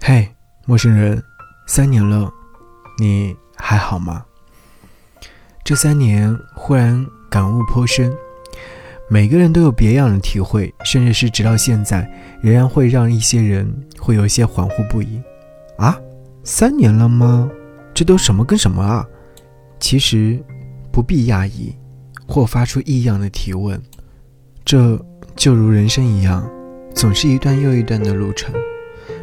嘿，陌生人，三年了，你还好吗？这三年忽然感悟颇深，每个人都有别样的体会，甚至是直到现在，仍然会让一些人会有一些恍惚不已。啊，三年了吗？这都什么跟什么啊？其实不必讶异，或发出异样的提问。这就如人生一样，总是一段又一段的路程，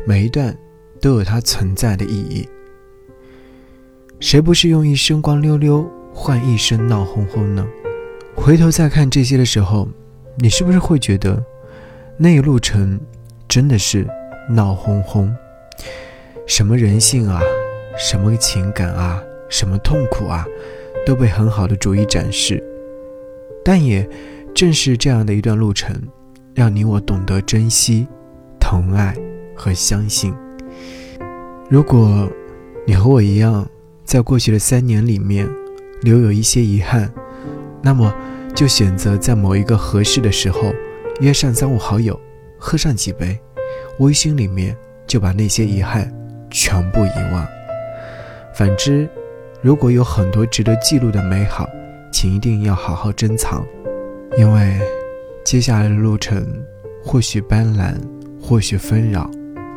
每一段都有它存在的意义。谁不是用一生光溜溜换一生闹哄哄呢？回头再看这些的时候，你是不是会觉得那一路程真的是闹哄哄？什么人性啊，什么情感啊，什么痛苦啊，都被很好的逐一展示，但也。正是这样的一段路程，让你我懂得珍惜、疼爱和相信。如果你和我一样，在过去的三年里面留有一些遗憾，那么就选择在某一个合适的时候，约上三五好友，喝上几杯，微醺里面就把那些遗憾全部遗忘。反之，如果有很多值得记录的美好，请一定要好好珍藏。因为接下来的路程或许斑斓，或许纷扰，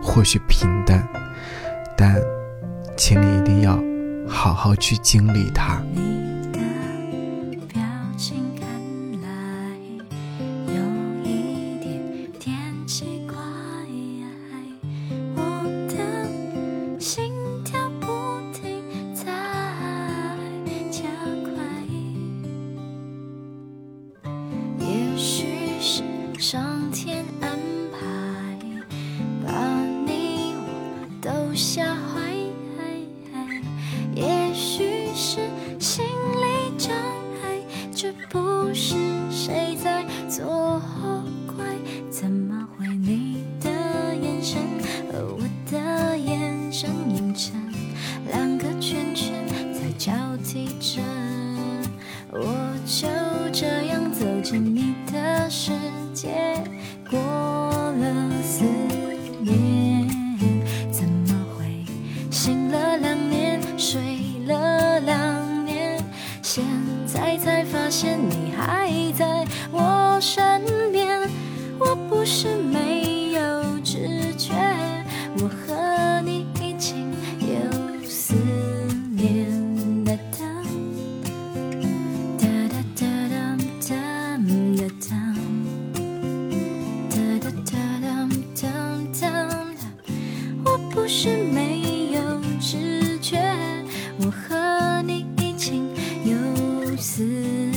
或许平淡，但请你一定要好好去经历它。这不是谁在作怪。怎么会你的眼神和我的眼神映成两个圈圈在交替着？我就这样走进你的世界，过了四年，怎么会醒了两年，睡了两年，现在才现你还在我身边，我不是没有知觉，我和你已经有思念的灯，哒哒哒哒哒哒哒哒哒哒哒哒哒哒，我不是没有知觉，我和你已经有思念。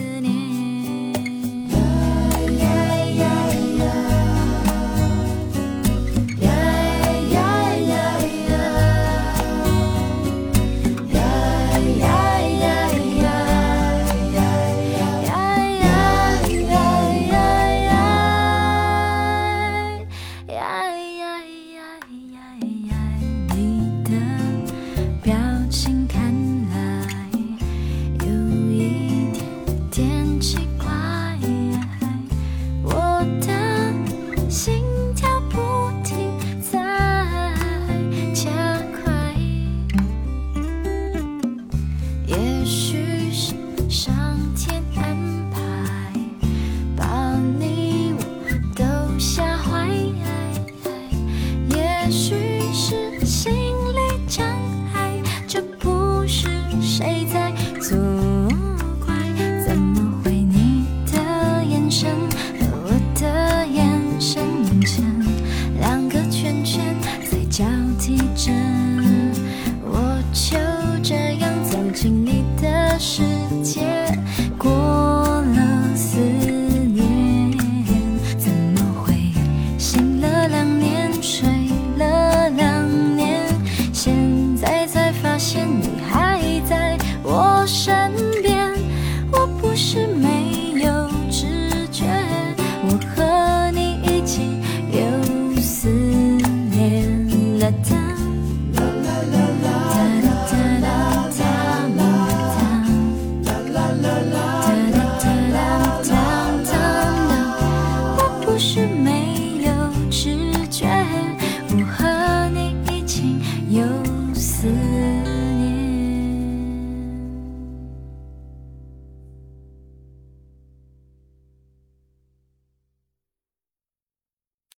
的。